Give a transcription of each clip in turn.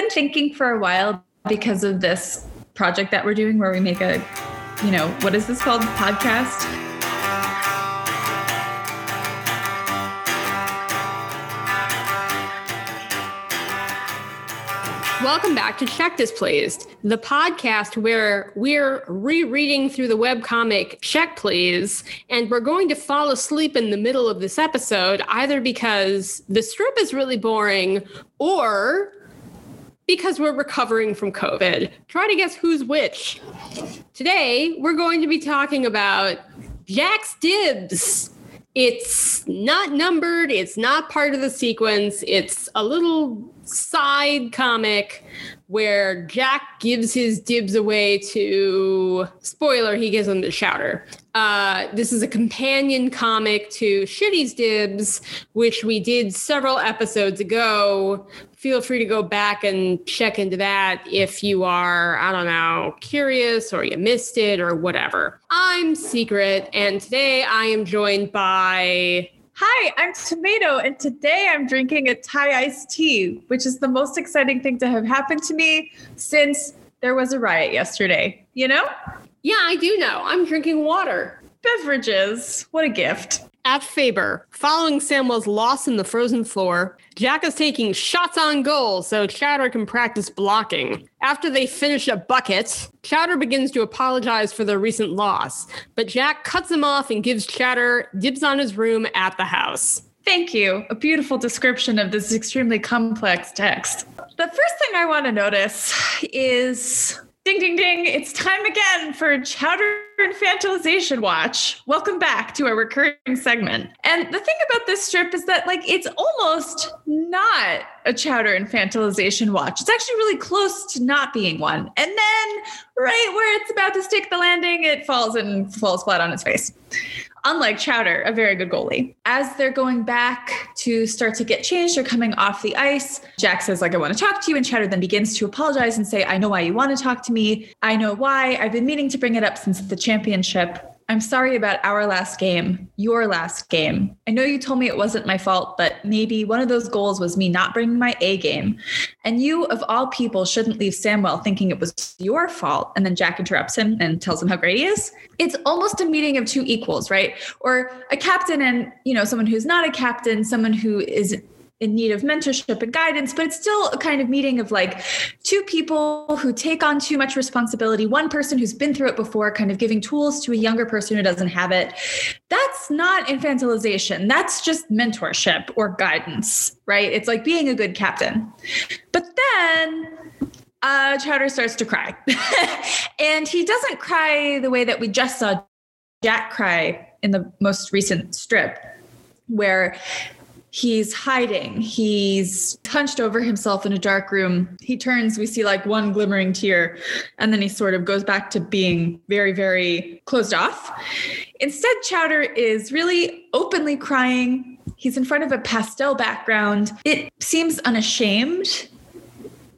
been thinking for a while because of this project that we're doing where we make a, you know, what is this called? Podcast? Welcome back to Check Displeased, the podcast where we're rereading through the webcomic Check Please, and we're going to fall asleep in the middle of this episode, either because the strip is really boring or because we're recovering from COVID. Try to guess who's which. Today, we're going to be talking about Jack's Dibs. It's not numbered, it's not part of the sequence, it's a little side comic where Jack gives his dibs away to spoiler, he gives them to Chowder. Uh, this is a companion comic to Shitty's Dibs, which we did several episodes ago. Feel free to go back and check into that if you are, I don't know, curious or you missed it or whatever. I'm Sekrit, and today I am joined by Hi, I'm Tomato, and today I'm drinking a Thai iced tea, which is the most exciting thing to have happened to me since there was a riot yesterday. You know? Yeah, I do know. I'm drinking water. Beverages. What a gift. At Faber, following Samwell's loss in the Frozen Four, Jack is taking shots on goal so Chowder can practice blocking. After they finish a bucket, Chowder begins to apologize for their recent loss, but Jack cuts him off and gives Chowder dibs on his room at the house. Thank you. A beautiful description of this extremely complex text. The first thing I want to notice is Ding, ding, ding. It's time again for Chowder Infantilization Watch. Welcome back to our recurring segment. And the thing about this strip is that, like, it's almost not a Chowder Infantilization Watch. It's actually really close to not being one. And then, right where it's about to stick the landing, it falls and falls flat on its face unlike Chowder, a very good goalie. As they're going back to start to get changed, they're coming off the ice. Jack says, like, I want to talk to you. And Chowder then begins to apologize and say, I know why you want to talk to me. I know why. I've been meaning to bring it up since the championship. I'm sorry about our last game, your last game. I know you told me it wasn't my fault, but maybe one of those goals was me not bringing my A game. And you, of all people, shouldn't leave Samwell thinking it was your fault. And then Jack interrupts him and tells him how great he is. It's almost a meeting of two equals, right? Or a captain and, you know, someone who's not a captain, someone who is in need of mentorship and guidance, but it's still a kind of meeting of like two people who take on too much responsibility, one person who's been through it before, kind of giving tools to a younger person who doesn't have it. That's not infantilization. That's just mentorship or guidance, right? It's like being a good captain. But then uh, Chowder starts to cry. and he doesn't cry the way that we just saw Jack cry in the most recent strip, where he's hiding. He's hunched over himself in a dark room. He turns we see like one glimmering tear and then he sort of goes back to being very very closed off. Instead chowder is really openly crying. He's in front of a pastel background. It seems unashamed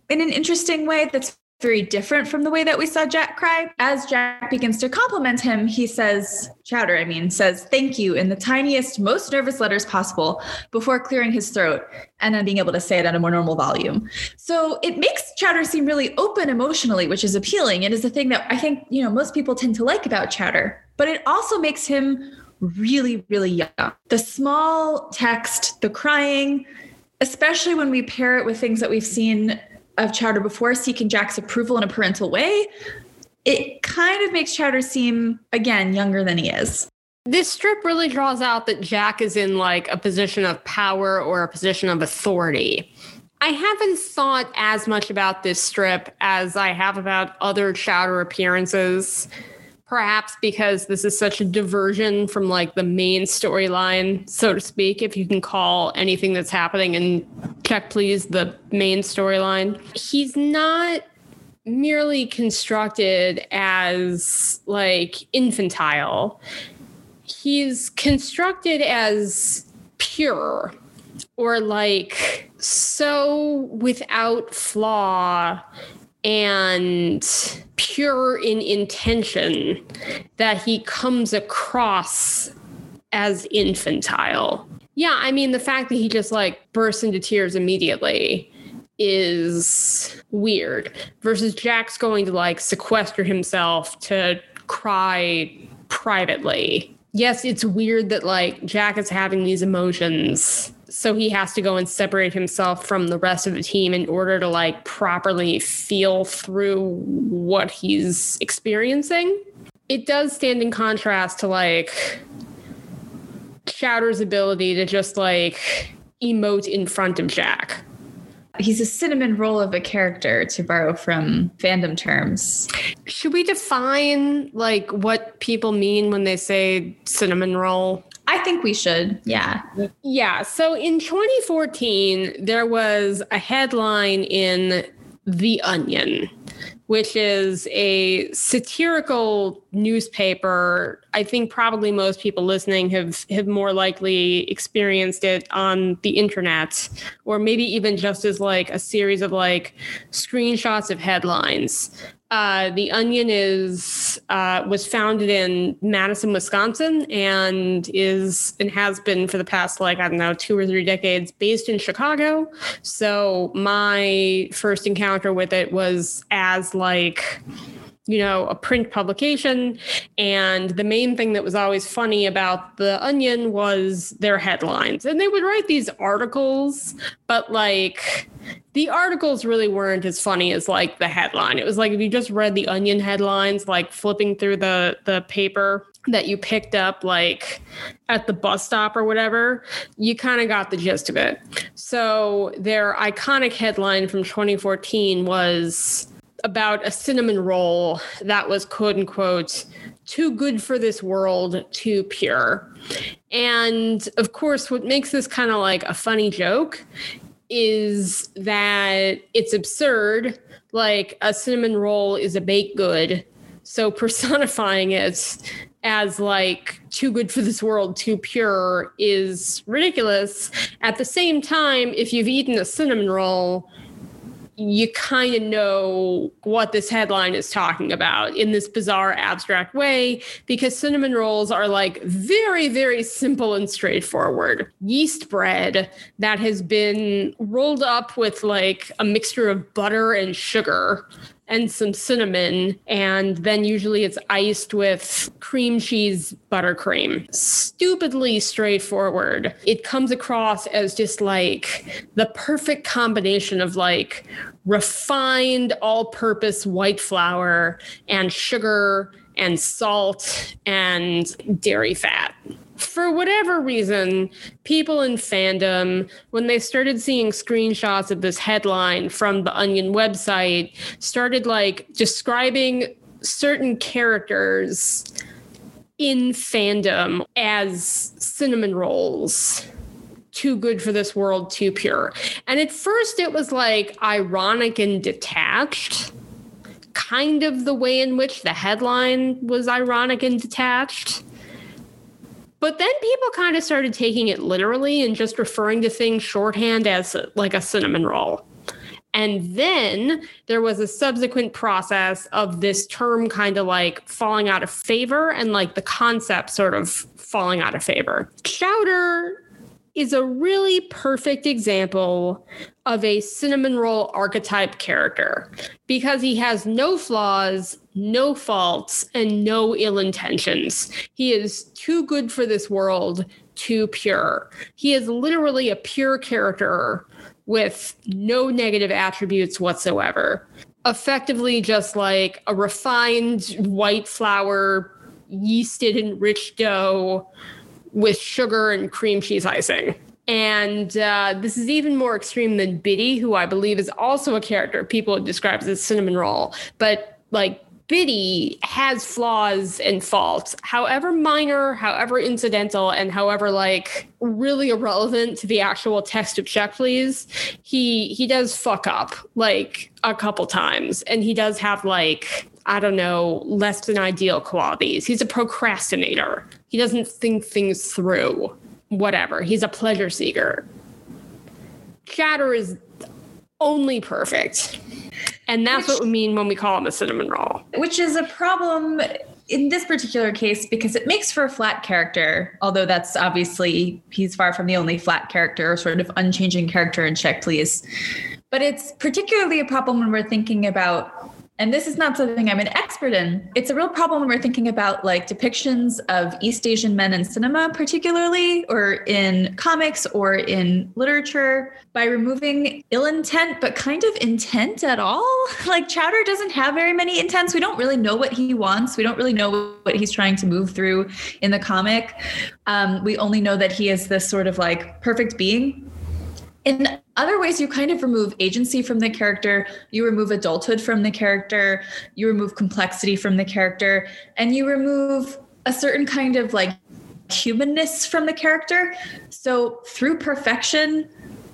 in an interesting way that's very different from the way that we saw Jack cry. As Jack begins to compliment him, he says, Chowder, I mean, says thank you in the tiniest, most nervous letters possible before clearing his throat and then being able to say it at a more normal volume. So it makes Chowder seem really open emotionally, which is appealing. It is the thing that I think, you know, most people tend to like about Chowder, but it also makes him really, really young. The small text, the crying, especially when we pair it with things that we've seen of Chowder before seeking Jack's approval in a parental way, it kind of makes Chowder seem, again, younger than he is. This strip really draws out that Jack is in like a position of power or a position of authority. I haven't thought as much about this strip as I have about other Chowder appearances perhaps because this is such a diversion from like the main storyline, so to speak, if you can call anything that's happening in Check Please the main storyline. He's not merely constructed as like infantile. He's constructed as pure or like so without flaw and pure in intention that he comes across as infantile. Yeah, I mean, the fact that he just like bursts into tears immediately is weird versus Jack's going to like sequester himself to cry privately. Yes, it's weird that like Jack is having these emotions so he has to go and separate himself from the rest of the team in order to like properly feel through what he's experiencing. It does stand in contrast to like Chowder's ability to just like emote in front of Jack. He's a cinnamon roll of a character, to borrow from fandom terms. Should we define like what people mean when they say cinnamon roll? I think we should. Yeah. Yeah. So in 2014, there was a headline in The Onion, which is a satirical newspaper. I think probably most people listening have have more likely experienced it on the internet, or maybe even just as like a series of like screenshots of headlines. Uh, the Onion is uh, was founded in Madison, Wisconsin, and is and has been for the past like I don't know two or three decades based in Chicago. So my first encounter with it was as like you know, a print publication. And the main thing that was always funny about The Onion was their headlines. And they would write these articles, but like the articles really weren't as funny as like the headline. It was like if you just read the Onion headlines, like flipping through the the paper that you picked up like at the bus stop or whatever, you kind of got the gist of it. So their iconic headline from 2014 was about a cinnamon roll that was quote unquote too good for this world, too pure. And of course, what makes this kind of like a funny joke is that it's absurd. Like a cinnamon roll is a baked good. So personifying it as like too good for this world, too pure is ridiculous. At the same time, if you've eaten a cinnamon roll, you kind of know what this headline is talking about in this bizarre abstract way because cinnamon rolls are like very very simple and straightforward. Yeast bread that has been rolled up with like a mixture of butter and sugar and some cinnamon. And then usually it's iced with cream cheese buttercream. Stupidly straightforward. It comes across as just like the perfect combination of like refined all purpose white flour and sugar and salt and dairy fat. For whatever reason, people in fandom, when they started seeing screenshots of this headline from the Onion website, started like describing certain characters in fandom as cinnamon rolls too good for this world, too pure. And at first, it was like ironic and detached, kind of the way in which the headline was ironic and detached. But then people kind of started taking it literally and just referring to things shorthand as like a cinnamon roll. And then there was a subsequent process of this term kind of like falling out of favor and like the concept sort of falling out of favor. Chowder is a really perfect example of a cinnamon roll archetype character because he has no flaws, no faults, and no ill intentions. He is too good for this world, too pure. He is literally a pure character with no negative attributes whatsoever. Effectively, just like a refined white flour, yeasted enriched dough with sugar and cream cheese icing. And uh, this is even more extreme than Bitty, who I believe is also a character people describe as a cinnamon roll. But like Bitty has flaws and faults, however minor, however incidental, and however like really irrelevant to the actual text of Check Please. He he does fuck up like a couple times, and he does have like I don't know, less than ideal qualities. He's a procrastinator. He doesn't think things through. Whatever. He's a pleasure seeker. Chowder is only perfect. And that's which, what we mean when we call him a cinnamon roll. Which is a problem in this particular case because it makes for a flat character, although that's obviously he's far from the only flat character or sort of unchanging character in Check Please. But it's particularly a problem when we're thinking about and this is not something I'm an expert in. It's a real problem when we're thinking about like depictions of East Asian men in cinema, particularly, or in comics or in literature, by removing ill intent, but kind of intent at all. Like Chowder doesn't have very many intents. We don't really know what he wants. We don't really know what he's trying to move through in the comic. Um, we only know that he is this sort of like perfect being in other ways you kind of remove agency from the character. You remove adulthood from the character. You remove complexity from the character. And you remove a certain kind of like humanness from the character. So through perfection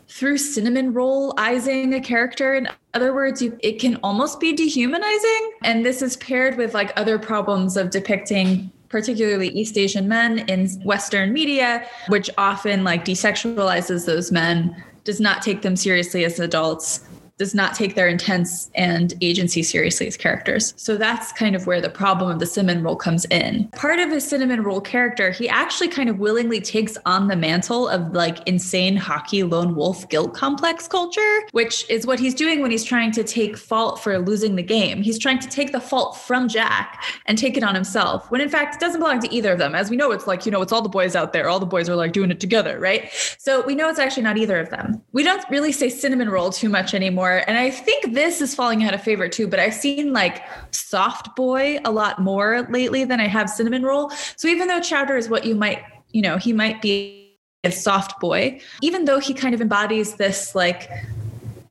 through cinnamon roll izing a character in other words you, it can almost be dehumanizing. And this is paired with like other problems of depicting particularly East Asian men in Western media, which often like desexualizes those men does not take them seriously as adults does not take their intents and agency seriously as characters. So that's kind of where the problem of the cinnamon roll comes in. Part of his cinnamon roll character, he actually kind of willingly takes on the mantle of like insane hockey lone wolf guilt complex culture, which is what he's doing when he's trying to take fault for losing the game. He's trying to take the fault from Jack and take it on himself, when in fact it doesn't belong to either of them. As we know, it's like, you know, it's all the boys out there. All the boys are like doing it together, right? So we know it's actually not either of them. We don't really say cinnamon roll too much anymore more. And I think this is falling out of favor too, but I've seen like soft boy a lot more lately than I have cinnamon roll. So even though chowder is what you might, you know, he might be a soft boy, even though he kind of embodies this like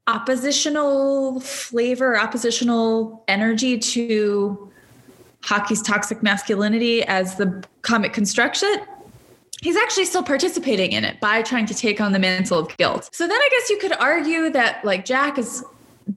oppositional flavor, oppositional energy to hockey's toxic masculinity as the comic constructs it he's actually still participating in it by trying to take on the mantle of guilt. So then I guess you could argue that like Jack is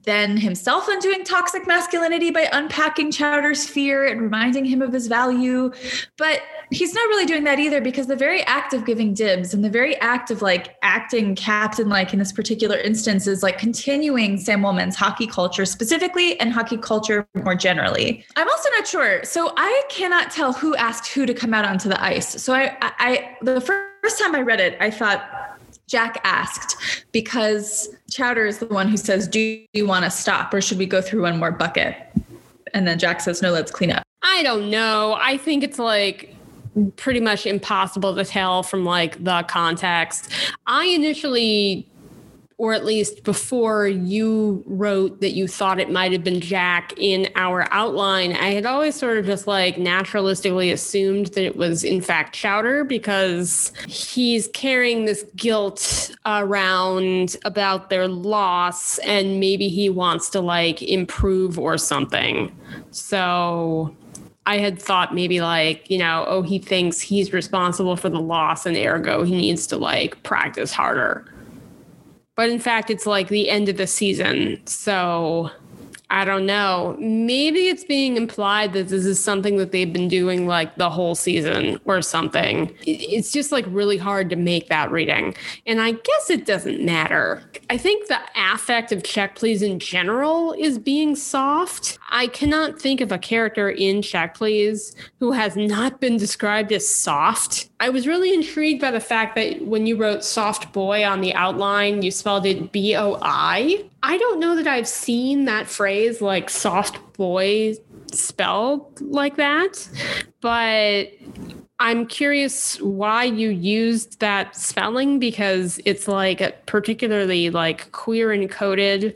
then himself undoing toxic masculinity by unpacking Chowder's fear and reminding him of his value. But he's not really doing that either because the very act of giving dibs and the very act of like acting captain like in this particular instance is like continuing Samwell men's hockey culture specifically and hockey culture more generally. I'm also not sure. So I cannot tell who asked who to come out onto the ice. So I, I, I the first time I read it, I thought Jack asked because Chowder is the one who says, Do you want to stop or should we go through one more bucket? And then Jack says, No, let's clean up. I don't know. I think it's like pretty much impossible to tell from like the context. I initially or at least before you wrote that you thought it might have been Jack in our outline, I had always sort of just like naturalistically assumed that it was in fact Chowder because he's carrying this guilt around about their loss and maybe he wants to like improve or something. So I had thought maybe like, you know, oh, he thinks he's responsible for the loss and ergo he needs to like practice harder. But in fact it's like the end of the season so I don't know. Maybe it's being implied that this is something that they've been doing like the whole season or something. It's just like really hard to make that reading. And I guess it doesn't matter. I think the affect of Check Please in general is being soft. I cannot think of a character in Check Please who has not been described as soft. I was really intrigued by the fact that when you wrote soft boy on the outline, you spelled it B O I. I don't know that I've seen that phrase like soft boy spelled like that, but I'm curious why you used that spelling because it's like a particularly like queer encoded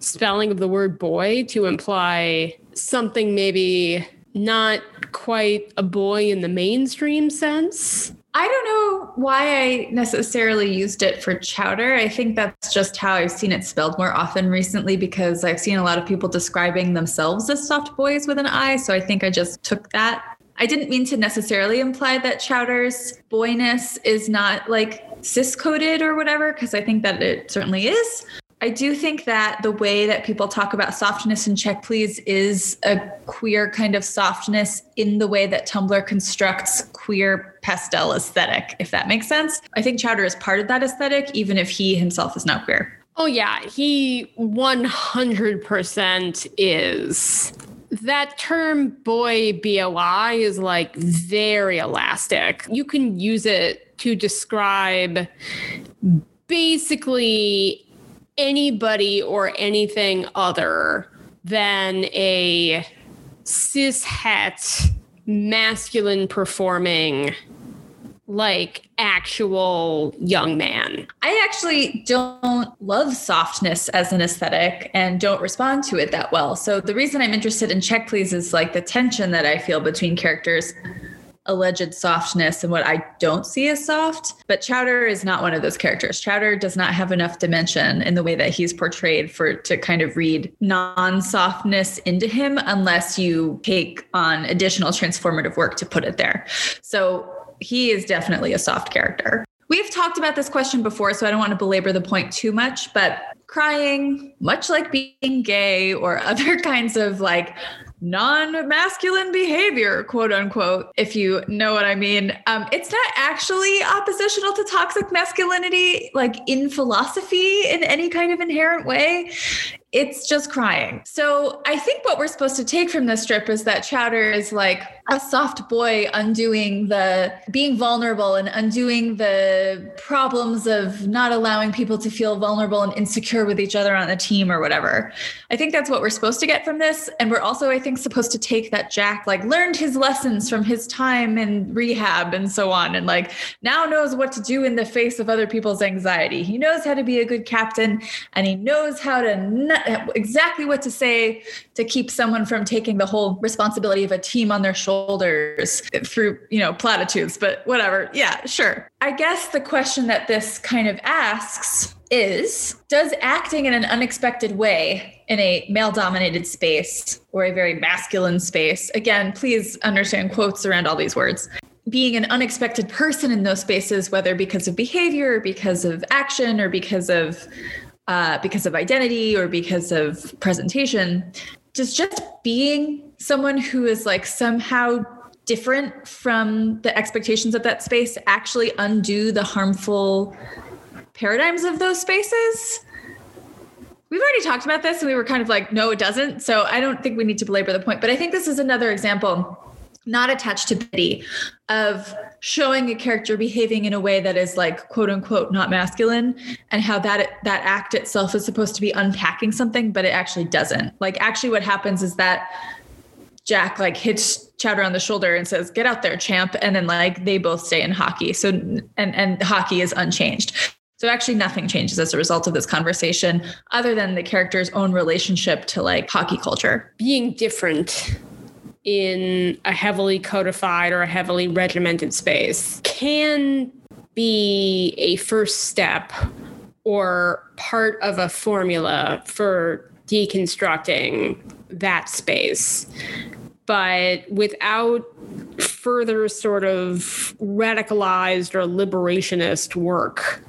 spelling of the word boy to imply something maybe not quite a boy in the mainstream sense. I don't know why I necessarily used it for chowder. I think that's just how I've seen it spelled more often recently because I've seen a lot of people describing themselves as soft boys with an I. So I think I just took that. I didn't mean to necessarily imply that chowder's boyness is not like cis coded or whatever, because I think that it certainly is. I do think that the way that people talk about softness in Check Please is a queer kind of softness in the way that Tumblr constructs queer pastel aesthetic, if that makes sense. I think Chowder is part of that aesthetic, even if he himself is not queer. Oh, yeah, he 100% is. That term boy BOI is like very elastic. You can use it to describe basically anybody or anything other than a cis het masculine performing like actual young man. I actually don't love softness as an aesthetic and don't respond to it that well. So the reason I'm interested in check please is like the tension that I feel between characters alleged softness and what I don't see as soft. But Chowder is not one of those characters. Chowder does not have enough dimension in the way that he's portrayed for to kind of read non-softness into him unless you take on additional transformative work to put it there. So he is definitely a soft character. We've talked about this question before, so I don't want to belabor the point too much, but crying, much like being gay or other kinds of like non-masculine behavior quote unquote if you know what i mean. Um, it's not actually oppositional to toxic masculinity like in philosophy in any kind of inherent way it's just crying. So I think what we're supposed to take from this strip is that Chowder is like a soft boy undoing the being vulnerable and undoing the problems of not allowing people to feel vulnerable and insecure with each other on the team or whatever. I think that's what we're supposed to get from this. And we're also, I think, supposed to take that Jack like learned his lessons from his time in rehab and so on, and like now knows what to do in the face of other people's anxiety. He knows how to be a good captain and he knows how to exactly what to say to keep someone from taking the whole responsibility of a team on their shoulders through, you know, platitudes, but whatever. Yeah, sure. I guess the question that this kind of asks is Does acting in an unexpected way in a male dominated space or a very masculine space, again, please understand quotes around all these words, being an unexpected person in those spaces, whether because of behavior, or because of action, or because of uh, because of identity or because of presentation, does just being someone who is like somehow different from the expectations of that space actually undo the harmful paradigms of those spaces? We've already talked about this and we were kind of like, no, it doesn't. So I don't think we need to belabor the point, but I think this is another example not attached to Bitty of showing a character behaving in a way that is like quote unquote not masculine and how that that act itself is supposed to be unpacking something but it actually doesn't. Like actually what happens is that jack like hits chowder on the shoulder and says get out there champ and then like they both stay in hockey. So and and hockey is unchanged. So actually nothing changes as a result of this conversation other than the character's own relationship to like hockey culture. Being different in a heavily codified or a heavily regimented space can be a first step or part of a formula for deconstructing that space. But without further sort of radicalized or liberationist work,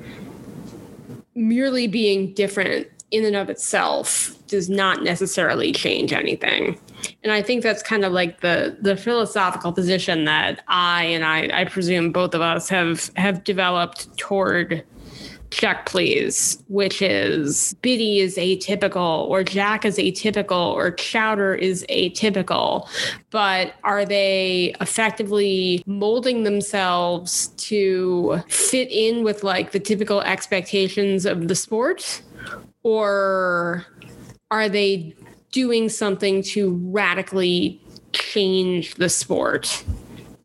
merely being different in and of itself does not necessarily change anything. And i think that's kind of like the the philosophical position that i and i i presume both of us have have developed toward check please which is bitty is atypical or jack is atypical or chowder is atypical. But are they effectively molding themselves to fit in with like the typical expectations of the sport or are they doing something to radically change the sport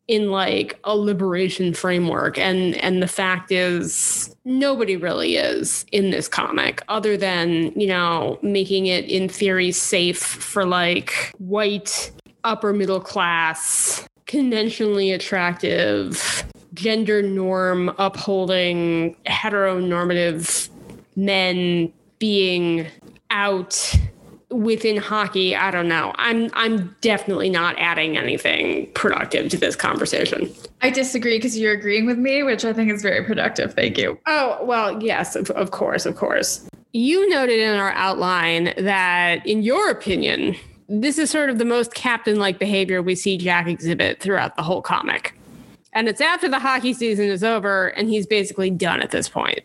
in like a liberation framework? And and the fact is nobody really is in this comic other than you know making it in theory safe for like white upper middle class conventionally attractive gender norm upholding heteronormative men being out within hockey i don't know. I'm i'm definitely not adding anything productive to this conversation. I disagree because you're agreeing with me which i think is very productive. Thank you. Oh well yes of, of course of course. You noted in our outline that in your opinion this is sort of the most captain like behavior we see jack exhibit throughout the whole comic. And it's after the hockey season is over and he's basically done at this point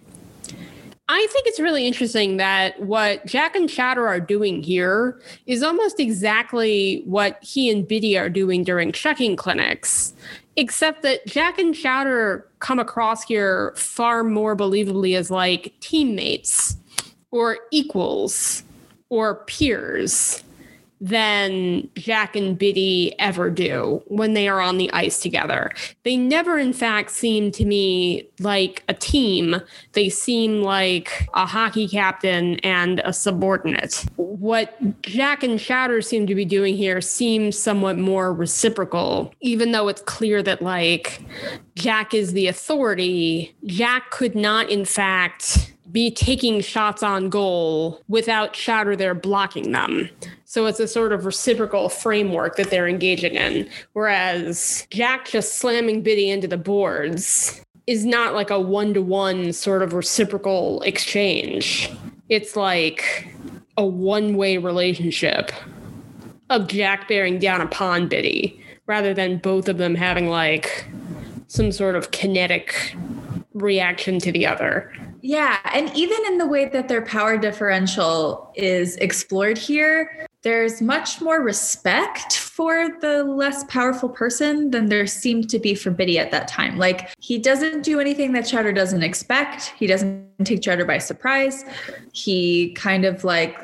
I think it's really interesting that what Jack and Chowder are doing here is almost exactly what he and Bitty are doing during checking clinics, except that Jack and Chowder come across here far more believably as like teammates or equals or peers than Jack and Bitty ever do when they are on the ice together. They never, in fact, seem to me like a team. They seem like a hockey captain and a subordinate. What Jack and Chowder seem to be doing here seems somewhat more reciprocal, even though it's clear that, like, Jack is the authority. Jack could not, in fact, be taking shots on goal without Chowder there blocking them. So it's a sort of reciprocal framework that they're engaging in. Whereas Jack just slamming Bitty into the boards is not like a one to one sort of reciprocal exchange. It's like a one way relationship of Jack bearing down upon Bitty rather than both of them having like some sort of kinetic reaction to the other. Yeah. And even in the way that their power differential is explored here, there's much more respect for the less powerful person than there seemed to be for Bitty at that time. Like he doesn't do anything that Chowder doesn't expect. He doesn't take Chowder by surprise. He kind of like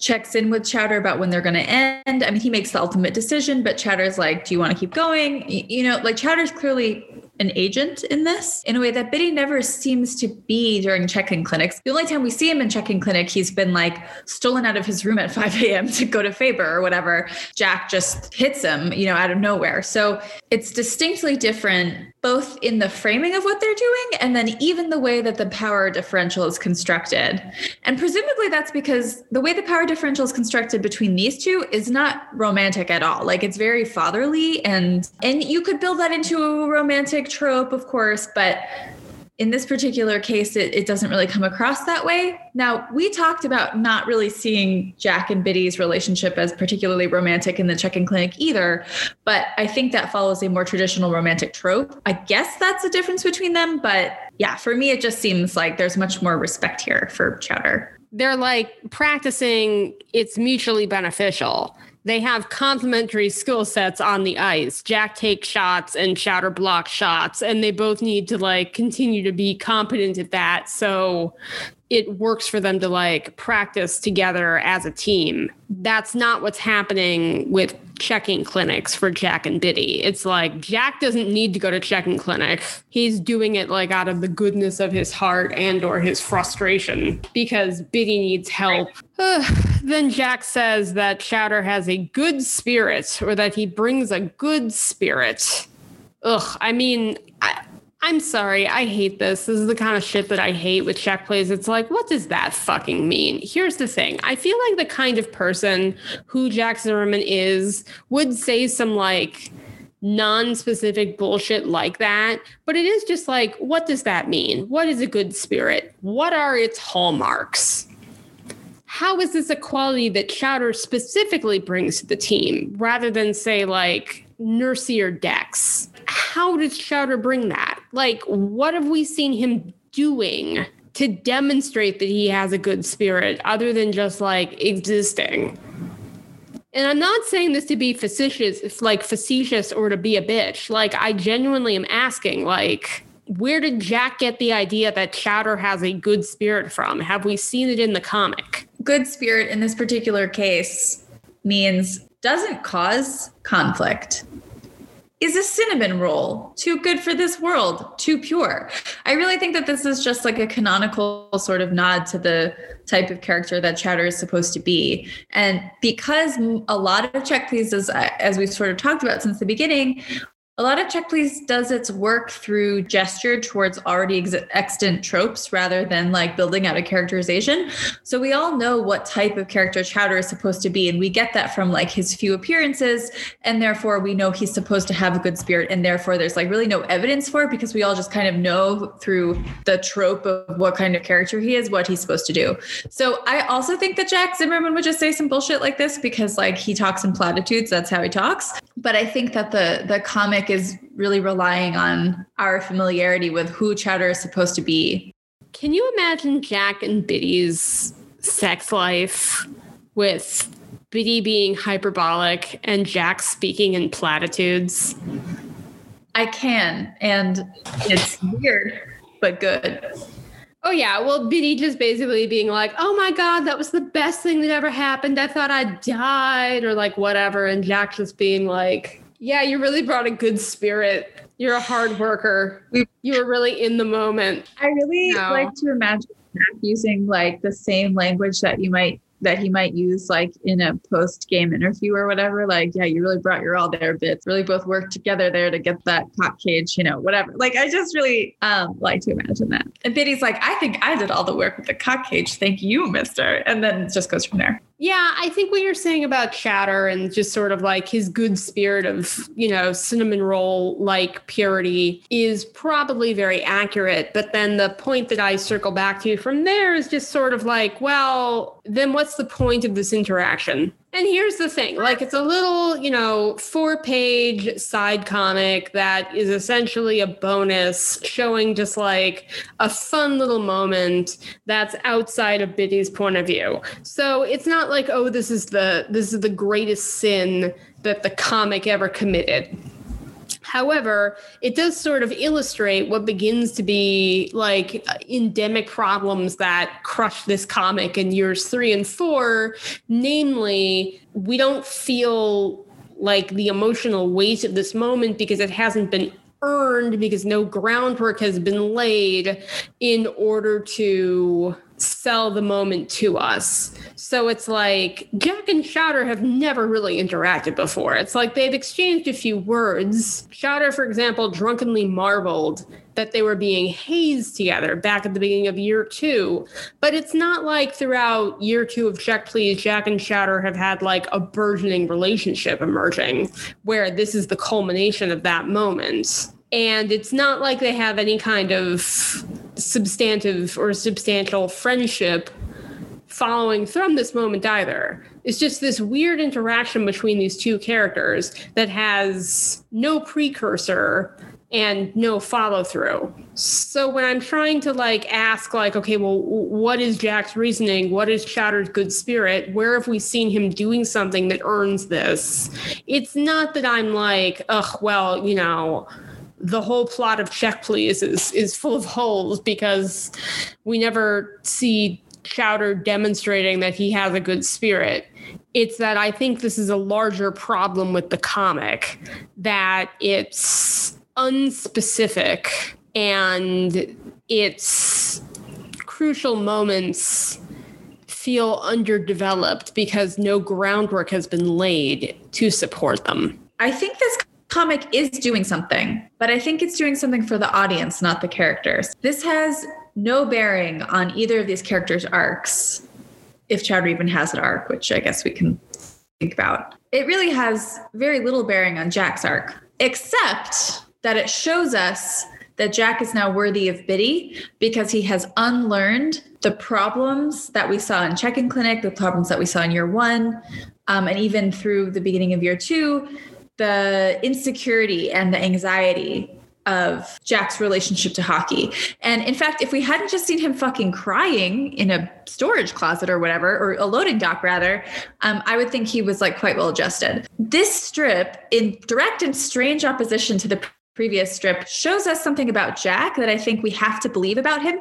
checks in with Chowder about when they're going to end. I mean, he makes the ultimate decision, but Chowder's like, "Do you want to keep going?" You know, like Chowder's clearly an agent in this in a way that Bitty never seems to be during checking clinics. The only time we see him in check-in clinic, he's been like stolen out of his room at 5 a.m. to go to Faber or whatever. Jack just hits him, you know, out of nowhere. So it's distinctly different, both in the framing of what they're doing and then even the way that the power differential is constructed. And presumably that's because the way the power differential is constructed between these two is not romantic at all. Like it's very fatherly and and you could build that into a romantic trope, of course, but in this particular case, it, it, doesn't really come across that way. Now, we talked about not really seeing Jack and Bitty's relationship as particularly romantic in the checking clinic either, but I think that follows a more traditional romantic trope. I guess that's the difference between them, but yeah, for me, it just seems like there's much more respect here for Chowder. They're like practicing it's mutually beneficial they have complementary skill sets on the ice. Jack takes shots and Chowder blocks shots, and they both need to like continue to be competent at that. So it works for them to like practice together as a team. That's not what's happening with checking clinics for Jack and Bitty. It's like Jack doesn't need to go to checking clinic. He's doing it like out of the goodness of his heart and or his frustration because Bitty needs help. Then Jack says that Chowder has a good spirit or that he brings a good spirit. Ugh, I mean, I, I'm sorry, I hate this. This is the kind of shit that I hate with Check Please. It's like, what does that fucking mean? Here's the thing I feel like the kind of person who Jack Zimmermann is would say some like non specific bullshit like that. But it is just like, what does that mean? What is a good spirit? What are its hallmarks? How is this a quality that Chowder specifically brings to the team rather than, say, like Nursey or Dex? how does Chowder bring that? Like, what have we seen him doing to demonstrate that he has a good spirit other than just like existing? And I'm not saying this to be facetious, it's like facetious or to be a bitch. Like, I genuinely am asking, like, where did Jack get the idea that Chowder has a good spirit from? Have we seen it in the comic? Good spirit in this particular case means doesn't cause conflict. Is a cinnamon roll too good for this world too pure? I really think that this is just like a canonical sort of nod to the type of character that chowder is supposed to be. And because a lot of check pleases uh, as we've sort of talked about since the beginning a lot of Check Please does its work through gesture towards already ex- extant tropes rather than like building out a characterization. So we all know what type of character Chowder is supposed to be, and we get that from like his few appearances, and therefore we know he's supposed to have a good spirit, and therefore there's like really no evidence for it because we all just kind of know through the trope of what kind of character he is, what he's supposed to do. So I also think that Jack Zimmermann would just say some bullshit like this because like he talks in platitudes, that's how he talks. But I think that the the comic is really relying on our familiarity with who Chowder is supposed to be. Can you imagine Jack and Bitty's sex life with Bitty being hyperbolic and Jack speaking in platitudes? I can, and it's weird, but good. Oh yeah, well Bitty just basically being like, "Oh my god, that was the best thing that ever happened. I thought I died," or like whatever, and Jack just being like, "Yeah, you really brought a good spirit. You're a hard worker. You were really in the moment." I really No. like to imagine Jack using like the same language that you might that he might use like in a post game interview or whatever. Like, yeah, you really brought your all there Bits. Really both worked together there to get that cock cage, you know, whatever. Like, I just really um like to imagine that. And Bitty's like, I think I did all the work with the cock cage. Thank you, Mister. And then it just goes from there. Yeah, I think what you're saying about Chowder and just sort of like his good spirit of, you know, cinnamon roll like purity is probably very accurate. But then the point that I circle back to from there is just sort of like, well, then what's the point of this interaction? And here's the thing like, it's a little, you know, four page side comic that is essentially a bonus showing just like a fun little moment that's outside of Bitty's point of view. So it's not like, oh, this is the this is the greatest sin that the comic ever committed. However, it does sort of illustrate what begins to be like endemic problems that crush this comic in years three and four. Namely, we don't feel like the emotional weight of this moment because it hasn't been earned, because no groundwork has been laid in order to sell the moment to us. So it's like Jack and Chowder have never really interacted before. It's like they've exchanged a few words. Chowder, for example, drunkenly marveled that they were being hazed together back at the beginning of year two. But it's not like throughout year two of Check Please, Jack and Chowder have had like a burgeoning relationship emerging where this is the culmination of that moment. And it's not like they have any kind of substantive or substantial friendship following from this moment either. It's just this weird interaction between these two characters that has no precursor and no follow through. So when I'm trying to like ask like okay, well what is Jack's reasoning? What is Chowder's good spirit? Where have we seen him doing something that earns this? It's not that I'm like, ugh, well, you know, the whole plot of Check Please is is full of holes because we never see Chowder demonstrating that he has a good spirit. It's that I think this is a larger problem with the comic that it's unspecific and its crucial moments feel underdeveloped because no groundwork has been laid to support them. I think this comic is doing something, but I think it's doing something for the audience, not the characters. This has no bearing on either of these characters' arcs, if Chowder even has an arc, which I guess we can think about. It really has very little bearing on Jack's arc, except that it shows us that Jack is now worthy of Bitty because he has unlearned the problems that we saw in checking clinic, the problems that we saw in year one, um, and even through the beginning of year two, the insecurity and the anxiety of Jack's relationship to hockey. And in fact, if we hadn't just seen him fucking crying in a storage closet or whatever, or a loading dock rather, um, I would think he was like quite well adjusted. This strip, in direct and strange opposition to the previous strip shows us something about Jack that I think we have to believe about him,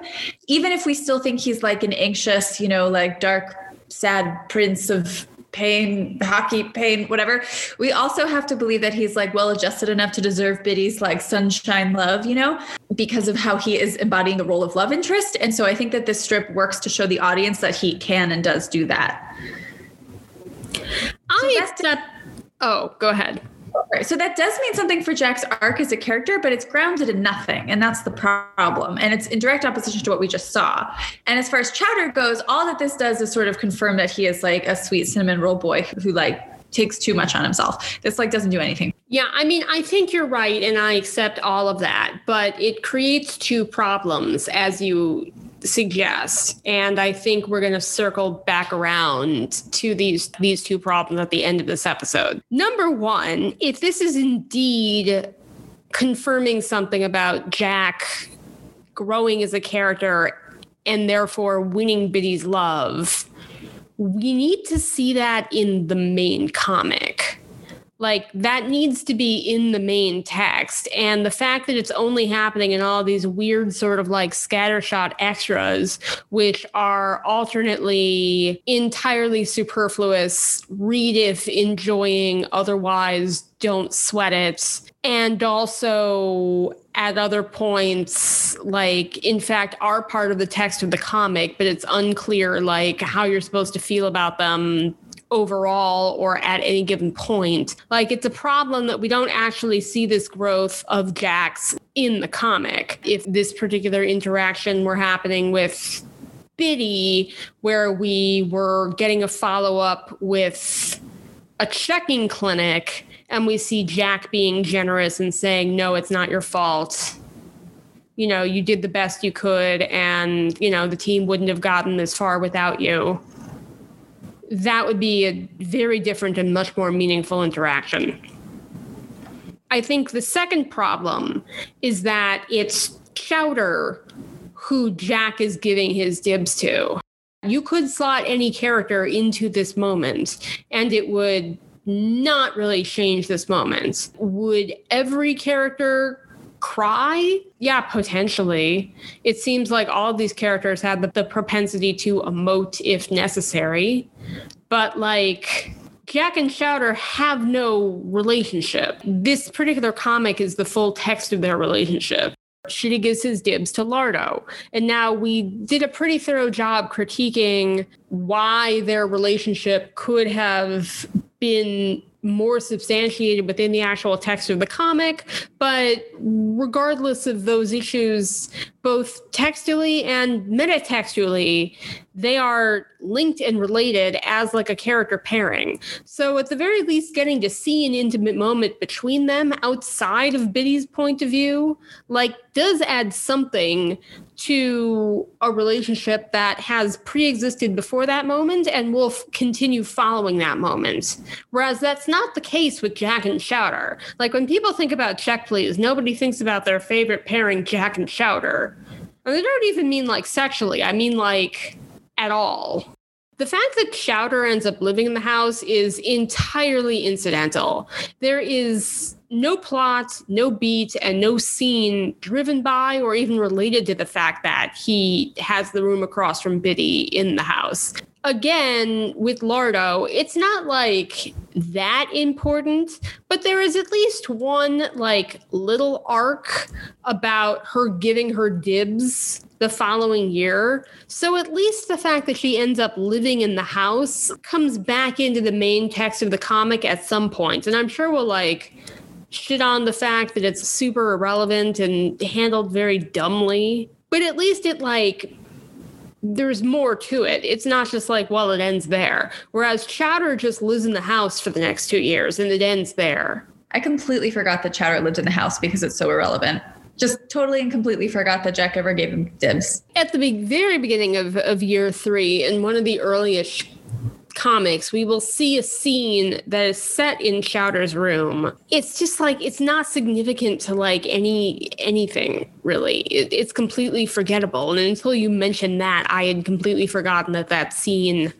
even if we still think he's like an anxious, you know, like dark, sad prince of pain, hockey pain, whatever. We also have to believe that he's like well adjusted enough to deserve Bitty's like sunshine love, you know, because of how he is embodying the role of love interest. And so I think that this strip works to show the audience that he can and does do that. I that's- accept. Oh, go ahead. Right. So that does mean something for Jack's arc as a character, but it's grounded in nothing. And that's the problem. And it's in direct opposition to what we just saw. And as far as Chowder goes, all that this does is sort of confirm that he is like a sweet cinnamon roll boy who like takes too much on himself. This like doesn't do anything. Yeah, I mean, I think you're right, and I accept all of that, but it creates two problems, as you suggest. And i think we're going to circle back around to these these two problems at the end of this episode. Number one if this is indeed confirming something about jack growing as a character and therefore winning bitty's love we need to see that in the main comic like that needs to be in the main text and the fact that it's only happening in all these weird sort of like scattershot extras which are alternately entirely superfluous read if enjoying otherwise don't sweat it and also at other points like in fact are part of the text of the comic but it's unclear like how you're supposed to feel about them overall or at any given point. Like it's a problem that we don't actually see this growth of Jack's in the comic. If this particular interaction were happening with Bitty, where we were getting a follow up with a checking clinic, and we see Jack being generous and saying, No, it's not your fault. You know, you did the best you could, and, you know, the team wouldn't have gotten this far without you that would be a very different and much more meaningful interaction. I think the second problem is that it's Chowder who Jack is giving his dibs to. You could slot any character into this moment and it would not really change this moment. Would every character cry? Yeah, potentially. It seems like all these characters have the, the propensity to emote if necessary. But like Jack and Chowder have no relationship. This particular comic is the full text of their relationship. Shitty gives his dibs to Lardo. And now we did a pretty thorough job critiquing why their relationship could have been more substantiated within the actual text of the comic. But regardless of those issues, both textually and metatextually, they are linked and related as like a character pairing. So at the very least, getting to see an intimate moment between them outside of Bitty's point of view, like does add something to a relationship that has pre-existed before that moment and will f- continue following that moment. Whereas that's not the case with Jack and Chowder. Like when people think about Check Please, nobody thinks about their favorite pairing, Jack and Chowder. And they don't even mean like sexually. I mean like at all. The fact that Chowder ends up living in the house is entirely incidental. There is no plot, no beat, and no scene driven by or even related to the fact that he has the room across from Bitty in the house. Again, with Lardo, it's not like that important, but there is at least one like little arc about her giving her dibs the following year. So at least the fact that she ends up living in the house comes back into the main text of the comic at some point. And I'm sure we'll like shit on the fact that it's super irrelevant and handled very dumbly. But at least it like there's more to it. It's not just like, well, it ends there. Whereas Chowder just lives in the house for the next two years and it ends there. I completely forgot that Chowder lived in the house because it's so irrelevant. Just totally and completely forgot that Jack ever gave him dibs. At the very beginning of, of year three, in one of the earliest comics, we will see a scene that is set in Chowder's room. It's just like it's not significant to like any anything really. It, it's completely forgettable. And until you mentioned that, I had completely forgotten that that scene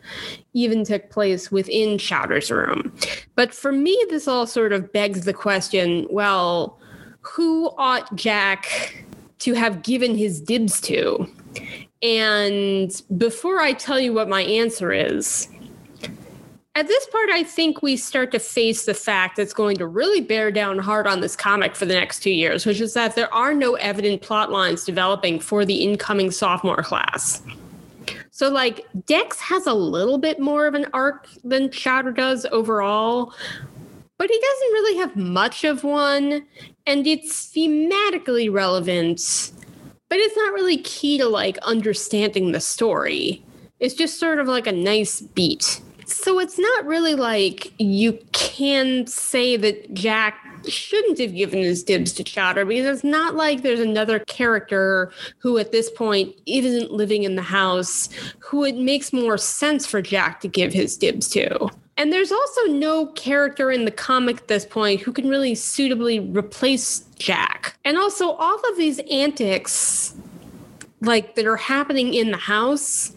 even took place within Chowder's room. But for me, this all sort of begs the question: Well, who ought Jack to have given his dibs to? And before I tell you what my answer is, at this part, I think we start to face the fact that's going to really bear down hard on this comic for the next two years, which is that there are no evident plot lines developing for the incoming sophomore class. So, like, Dex has a little bit more of an arc than Chowder does overall, but he doesn't really have much of one, and it's thematically relevant, but it's not really key to like understanding the story. It's just sort of like a nice beat. So it's not really like you can say that Jack shouldn't have given his dibs to Chowder because it's not like there's another character who at this point isn't living in the house who it makes more sense for Jack to give his dibs to. And there's also no character in the comic at this point who can really suitably replace Jack. And also all of these antics like that are happening in the house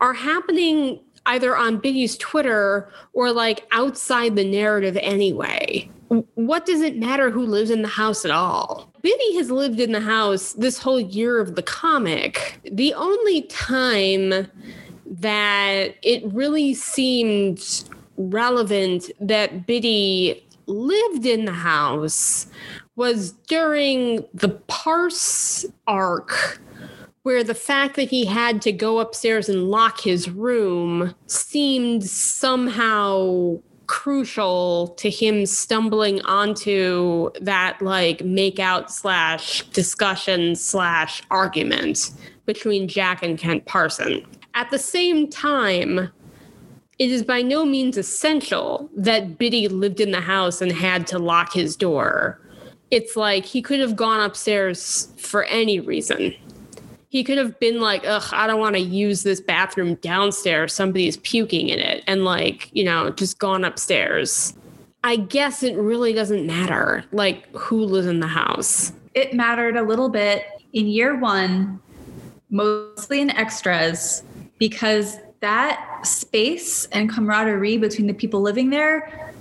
are happening either on Bitty's Twitter or like outside the narrative anyway. What does it matter who lives in the house at all? Bitty has lived in the house this whole year of the comic. The only time that it really seemed relevant that Bitty lived in the house was during the Parse arc where the fact that he had to go upstairs and lock his room seemed somehow crucial to him stumbling onto that like make out slash discussion slash argument between Jack and Kent Parson. At the same time, it is by no means essential that Bitty lived in the house and had to lock his door. It's like he could have gone upstairs for any reason he could have been like, ugh, I don't want to use this bathroom downstairs. Somebody's puking in it. And like, you know, just gone upstairs. I guess it really doesn't matter, like, who lives in the house. It mattered a little bit in year one, mostly in extras, because that space and camaraderie between the people living there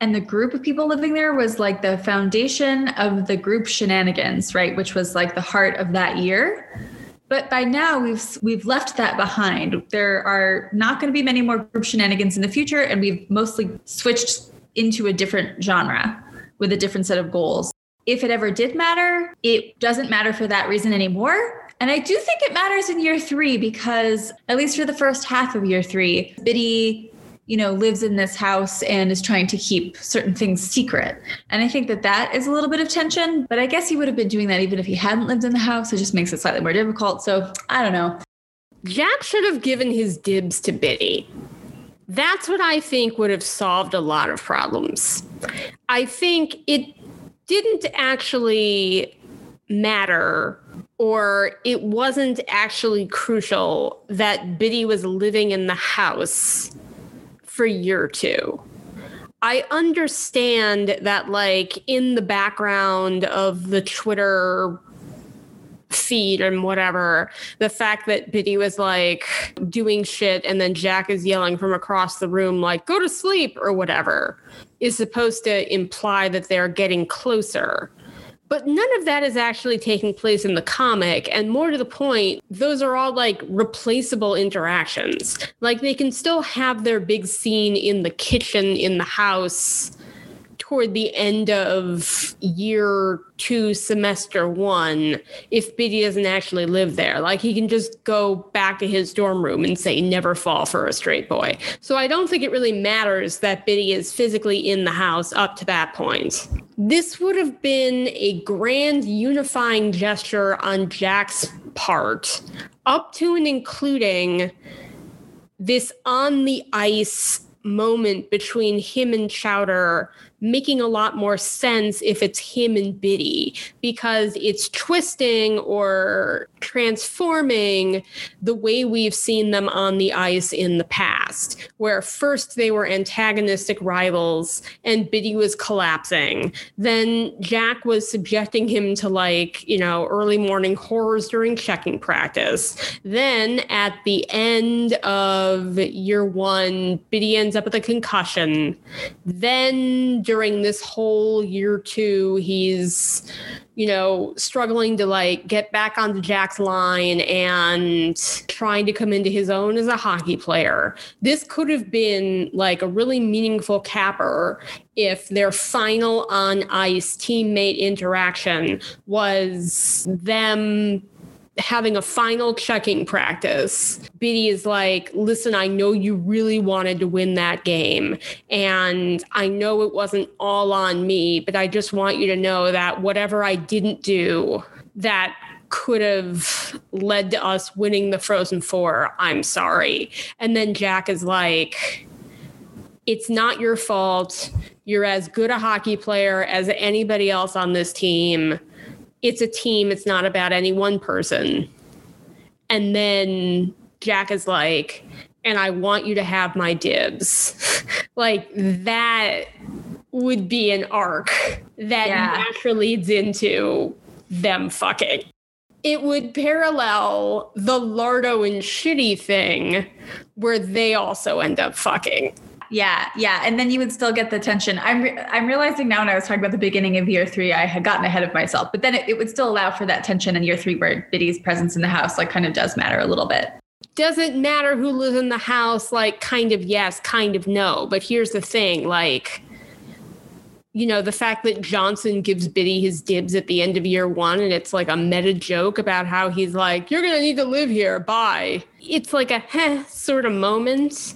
and the group of people living there was like the foundation of the group shenanigans right? Which was like the heart of that year. But by now we've we've left that behind. There are not going to be many more group shenanigans in the future and we've mostly switched into a different genre with a different set of goals. If it ever did matter it doesn't matter for that reason anymore. And I do think it matters in year three because, at least for the first half of year three, Bitty you know, lives in this house and is trying to keep certain things secret. And I think that that is a little bit of tension, but I guess he would have been doing that even if he hadn't lived in the house. It just makes it slightly more difficult. So I don't know. Jack should have given his dibs to Bitty. That's what I think would have solved a lot of problems. I think it didn't actually matter or it wasn't actually crucial that Bitty was living in the house for year two. I understand that, like, in the background of the Twitter feed and whatever, the fact that Bitty was like doing shit and then Jack is yelling from across the room, like, go to sleep or whatever, is supposed to imply that they're getting closer. But none of that is actually taking place in the comic. And more to the point, those are all like replaceable interactions. Like they can still have their big scene in the kitchen in the house toward the end of year two, semester one, if Bitty doesn't actually live there. Like he can just go back to his dorm room and say, never fall for a straight boy. So I don't think it really matters that Bitty is physically in the house up to that point. This would have been a grand unifying gesture on Jack's part, up to and including this on the ice moment between him and Chowder making a lot more sense if it's him and Bitty because it's twisting or transforming the way we've seen them on the ice in the past, where first they were antagonistic rivals and Bitty was collapsing. Then Jack was subjecting him to like, you know, early morning horrors during checking practice. Then at the end of year one, Bitty ends up with a concussion. Then during this whole year two, he's, you know, struggling to like get back onto Jack's line and trying to come into his own as a hockey player. This could have been like a really meaningful capper if their final on ice teammate interaction was them having a final checking practice, Bitty is like, listen, I know you really wanted to win that game. And I know it wasn't all on me, but I just want you to know that whatever I didn't do, that could have led to us winning the Frozen Four. I'm sorry. And then Jack is like, it's not your fault. You're as good a hockey player as anybody else on this team it's a team, it's not about any one person. And then Jack is like, and I want you to have my dibs. like that would be an arc that yeah. naturally leads into them fucking. it would parallel the Lardo and Shitty thing where they also end up fucking. Yeah, yeah, and then you would still get the tension. I'm re- I'm realizing now when I was talking about the beginning of year three, I had gotten ahead of myself. But then it, it would still allow for that tension in year three, where Bitty's presence in the house like kind of does matter a little bit. Doesn't matter who lives in the house, like kind of yes, kind of no. But here's the thing, like you know, the fact that Johnson gives Bitty his dibs at the end of year one and it's like a meta joke about how he's like, you're to need to live here. Bye. It's like a heh sort of moment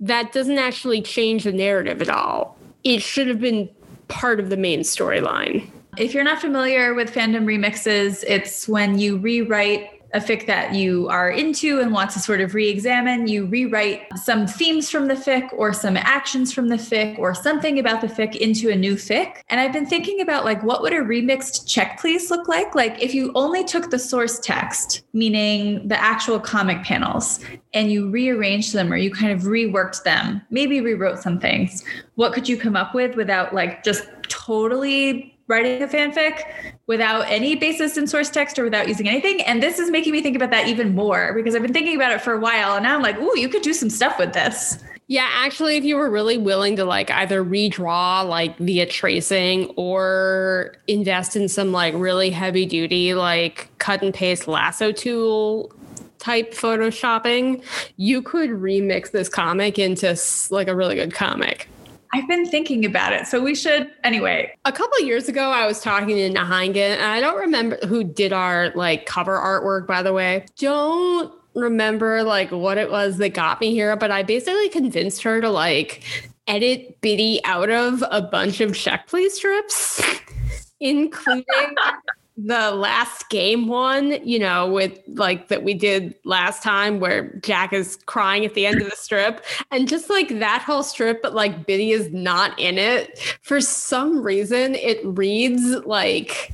that doesn't actually change the narrative at all. It should have been part of the main storyline. If you're not familiar with fandom remixes, it's when you rewrite a fic that you are into and want to sort of re-examine, you rewrite some themes from the fic or some actions from the fic or something about the fic into a new fic. And I've been thinking about like what would a remixed check please look like? Like if you only took the source text, meaning the actual comic panels, and you rearranged them or you kind of reworked them, maybe rewrote some things, what could you come up with without like just totally writing a fanfic without any basis in source text or without using anything. And this is making me think about that even more because I've been thinking about it for a while and now I'm like, ooh, you could do some stuff with this. Yeah, actually, if you were really willing to like either redraw like via tracing or invest in some like really heavy duty like cut and paste lasso tool type photoshopping, you could remix this comic into like a really good comic. I've been thinking about it. So we should anyway. A couple years ago, I was talking to Nahangan, and I don't remember who did our like cover artwork, by the way. Don't remember like what it was that got me here, but I basically convinced her to like edit Bitty out of a bunch of check please strips, including the last game one, you know, with like that we did last time where Jack is crying at the end of the strip. And just like that whole strip, but like Bitty is not in it. For some reason, it reads like,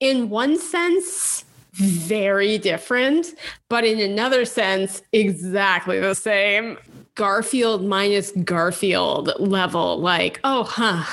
in one sense, very different, but in another sense, exactly the same. Garfield minus Garfield level, like, oh, huh.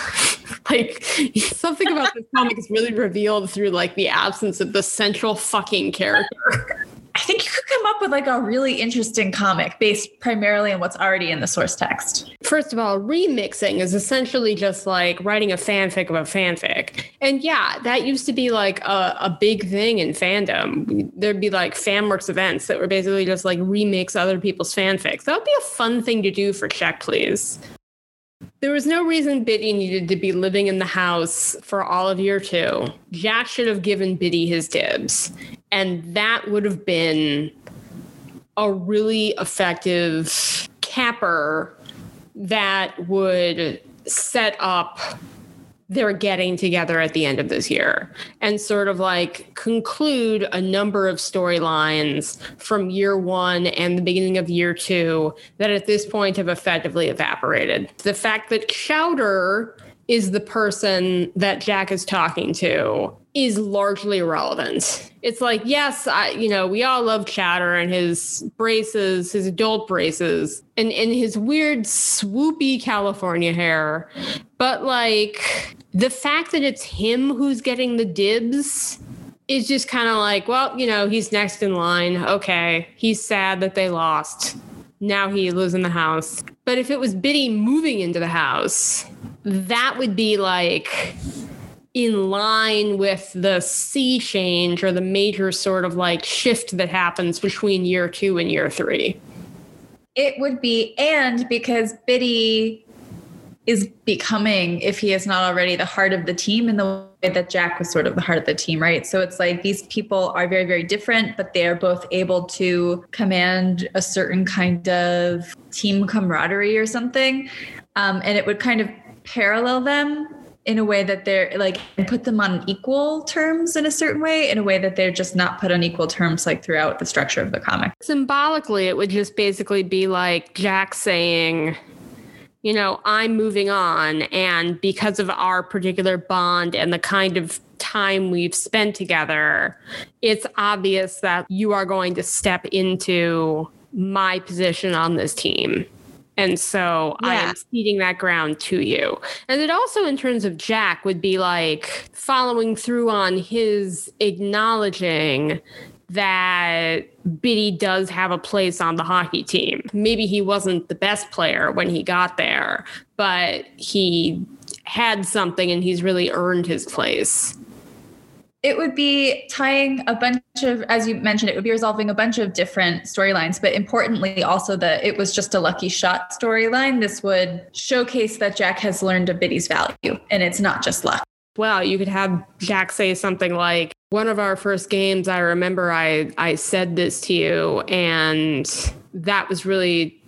like something about this comic is really revealed through like the absence of the central fucking character. I think you could come up with like a really interesting comic based primarily on what's already in the source text. First of all, remixing is essentially just like writing a fanfic of a fanfic. And yeah, that used to be like a, a big thing in fandom. There'd be like fanworks events that were basically just like remix other people's fanfics. That would be a fun thing to do for Check Please. There was no reason Bitty needed to be living in the house for all of year two. Jack should have given Bitty his dibs. And that would have been a really effective capper that would set up they're getting together at the end of this year and sort of like conclude a number of storylines from year one and the beginning of year two that at this point have effectively evaporated. The fact that Chowder is the person that Jack is talking to is largely irrelevant. It's like, yes, I, you know, we all love Chowder and his braces, his adult braces, and, and his weird swoopy California hair. But like the fact that it's him who's getting the dibs is just kind of like, well, you know, he's next in line. Okay. He's sad that they lost. Now he lives in the house. But if it was Bitty moving into the house, that would be like in line with the sea change or the major sort of like shift that happens between year two and year three. It would be, and because Bitty is becoming, if he is not already, the heart of the team in the way that Jack was sort of the heart of the team, right? So it's like these people are very, very different, but they are both able to command a certain kind of team camaraderie or something. Um, and it would kind of parallel them in a way that they're like put them on equal terms in a certain way in a way that they're just not put on equal terms like throughout the structure of the comic. Symbolically it would just basically be like jack saying you know i'm moving on and because of our particular bond and the kind of time we've spent together it's obvious that you are going to step into my position on this team And so I am ceding that ground to you. And it also, in terms of Jack, would be like following through on his acknowledging that Bitty does have a place on the hockey team. Maybe he wasn't the best player when he got there, but he had something and he's really earned his place. It would be tying a bunch of, as you mentioned, it would be resolving a bunch of different storylines, but importantly, also that it was just a lucky shot storyline. This would showcase that Jack has learned of Bitty's value, and it's not just luck. well, you could have Jack say something like, "One of our first games, I remember I I said this to you, and that was really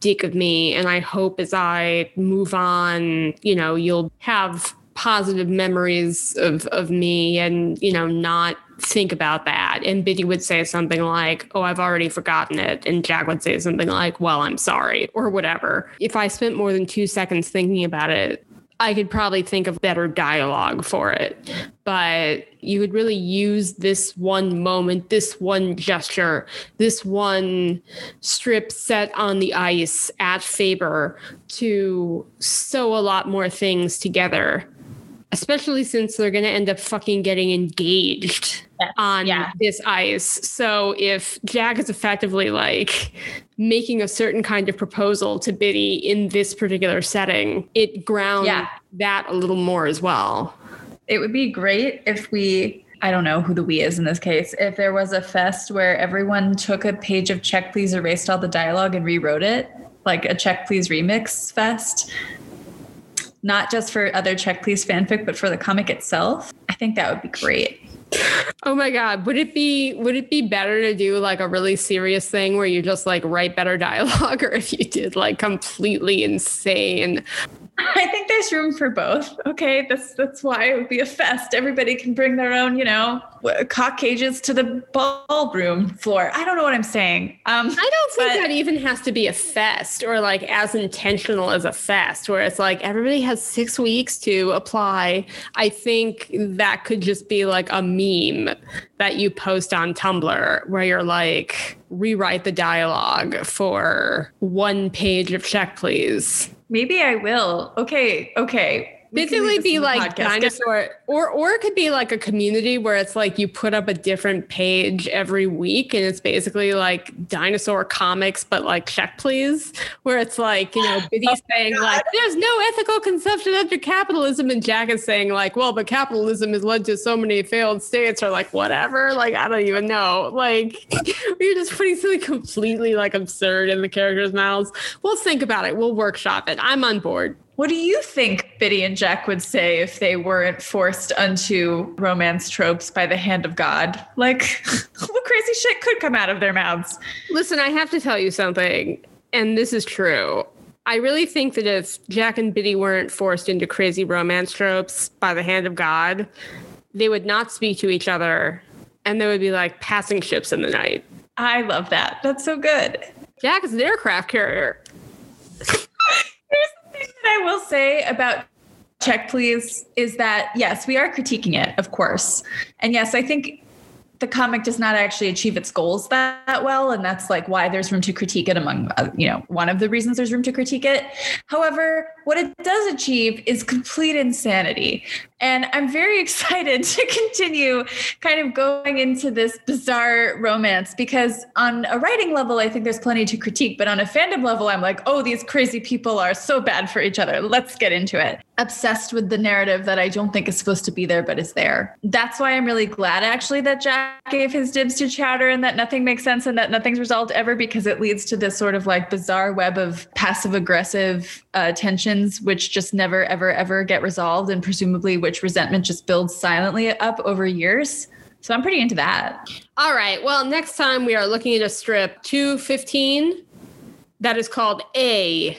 dick of me. And I hope as I move on, you know, you'll have positive memories of of me, and you know, not." Think about that. And Bitty would say something like, Oh, I've already forgotten it. And Jack would say something like, Well, I'm sorry, or whatever. If I spent more than two seconds thinking about it, I could probably think of better dialogue for it. But you could really use this one moment, this one gesture, this one strip set on the ice at Faber to sew a lot more things together. Especially since they're going to end up fucking getting engaged on Yeah. this ice. So if Jack is effectively like making a certain kind of proposal to Bitty in this particular setting, it grounds Yeah. that a little more as well. It would be great if we, I don't know who the we is in this case, if there was a fest where everyone took a page of Check Please, erased all the dialogue, and rewrote it, like a Check Please remix fest. Not just for other Check Please fanfic, but for the comic itself. I think that would be great. Oh my god, would it be would it be better to do like a really serious thing where you just like write better dialogue or if you did like completely insane I think there's room for both. Okay, that's that's why it would be a fest. Everybody can bring their own, you know, cock cages to the ballroom floor. I don't know what I'm saying. Um, I don't think But- that even has to be a fest or like as intentional as a fest where it's like everybody has six weeks to apply. I think that could just be like a meme that you post on Tumblr where you're like, rewrite the dialogue for one page of check, please. Maybe I will. Okay, okay. Basically, be like dinosaur, or or it could be like a community where it's like you put up a different page every week, and it's basically like dinosaur comics, but like check please, where it's like you know Bitty's saying like there's no ethical conception under capitalism, and Jack is saying like well, but capitalism has led to so many failed states, or like whatever, like I don't even know, like you're just putting something completely like absurd in the characters' mouths. We'll think about it. We'll workshop it. I'm on board. What do you think Bitty and Jack would say if they weren't forced unto romance tropes by the hand of God? Like, what crazy shit could come out of their mouths? Listen, I have to tell you something, and this is true. I really think that if Jack and Bitty weren't forced into crazy romance tropes by the hand of God, they would not speak to each other and they would be like passing ships in the night. I love that. That's so good. Jack is an aircraft carrier. Here's the thing that I will say about Check Please is that, yes, we are critiquing it, of course. And yes, I think the comic does not actually achieve its goals that, that well. And that's like why there's room to critique it, among, uh, you know, one of the reasons there's room to critique it. However, what it does achieve is complete insanity. And I'm very excited to continue kind of going into this bizarre romance because, on a writing level, I think there's plenty to critique. But on a fandom level, I'm like, oh, these crazy people are so bad for each other. Let's get into it. Obsessed with the narrative that I don't think is supposed to be there, but is there. That's why I'm really glad, actually, that Jack gave his dibs to Chowder and that nothing makes sense and that nothing's resolved ever because it leads to this sort of like bizarre web of passive aggressive uh, tensions, which just never, ever, ever get resolved. And presumably, which resentment just builds silently up over years. So I'm pretty into that. All right. Well, next time we are looking at a strip 215 that is called A.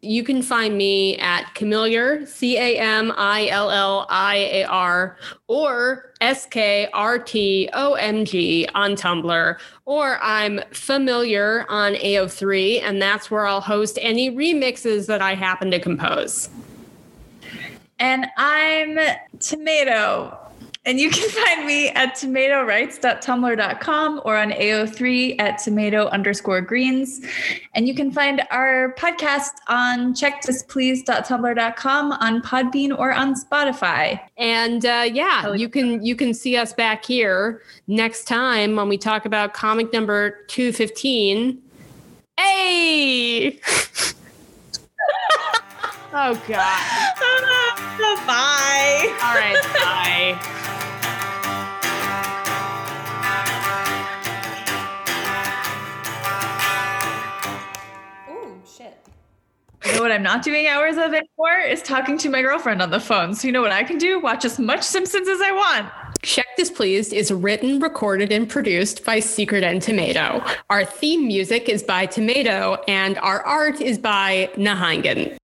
You can find me at Camilliar, C A M I L L I A R, or S K R T O M G on Tumblr, or I'm familiar on AO3, and that's where I'll host any remixes that I happen to compose. And I'm Tomato And you can find me at tomatorights.tumblr.com or on AO3 at tomato underscore greens. And you can find our podcast on checkthisplease.tumblr.com, on Podbean, or on Spotify. And uh, yeah, you can you can see us back here next time when we talk about comic number 215. Hey! oh god. Bye. All right, bye. Oh shit. You know what I'm not doing hours of anymore is talking to my girlfriend on the phone. So you know what I can do? Watch as much Simpsons as I want. Check This Please is written, recorded, and produced by Sekrit and Tomato. Our theme music is by Tomato, and our art is by Nahingen.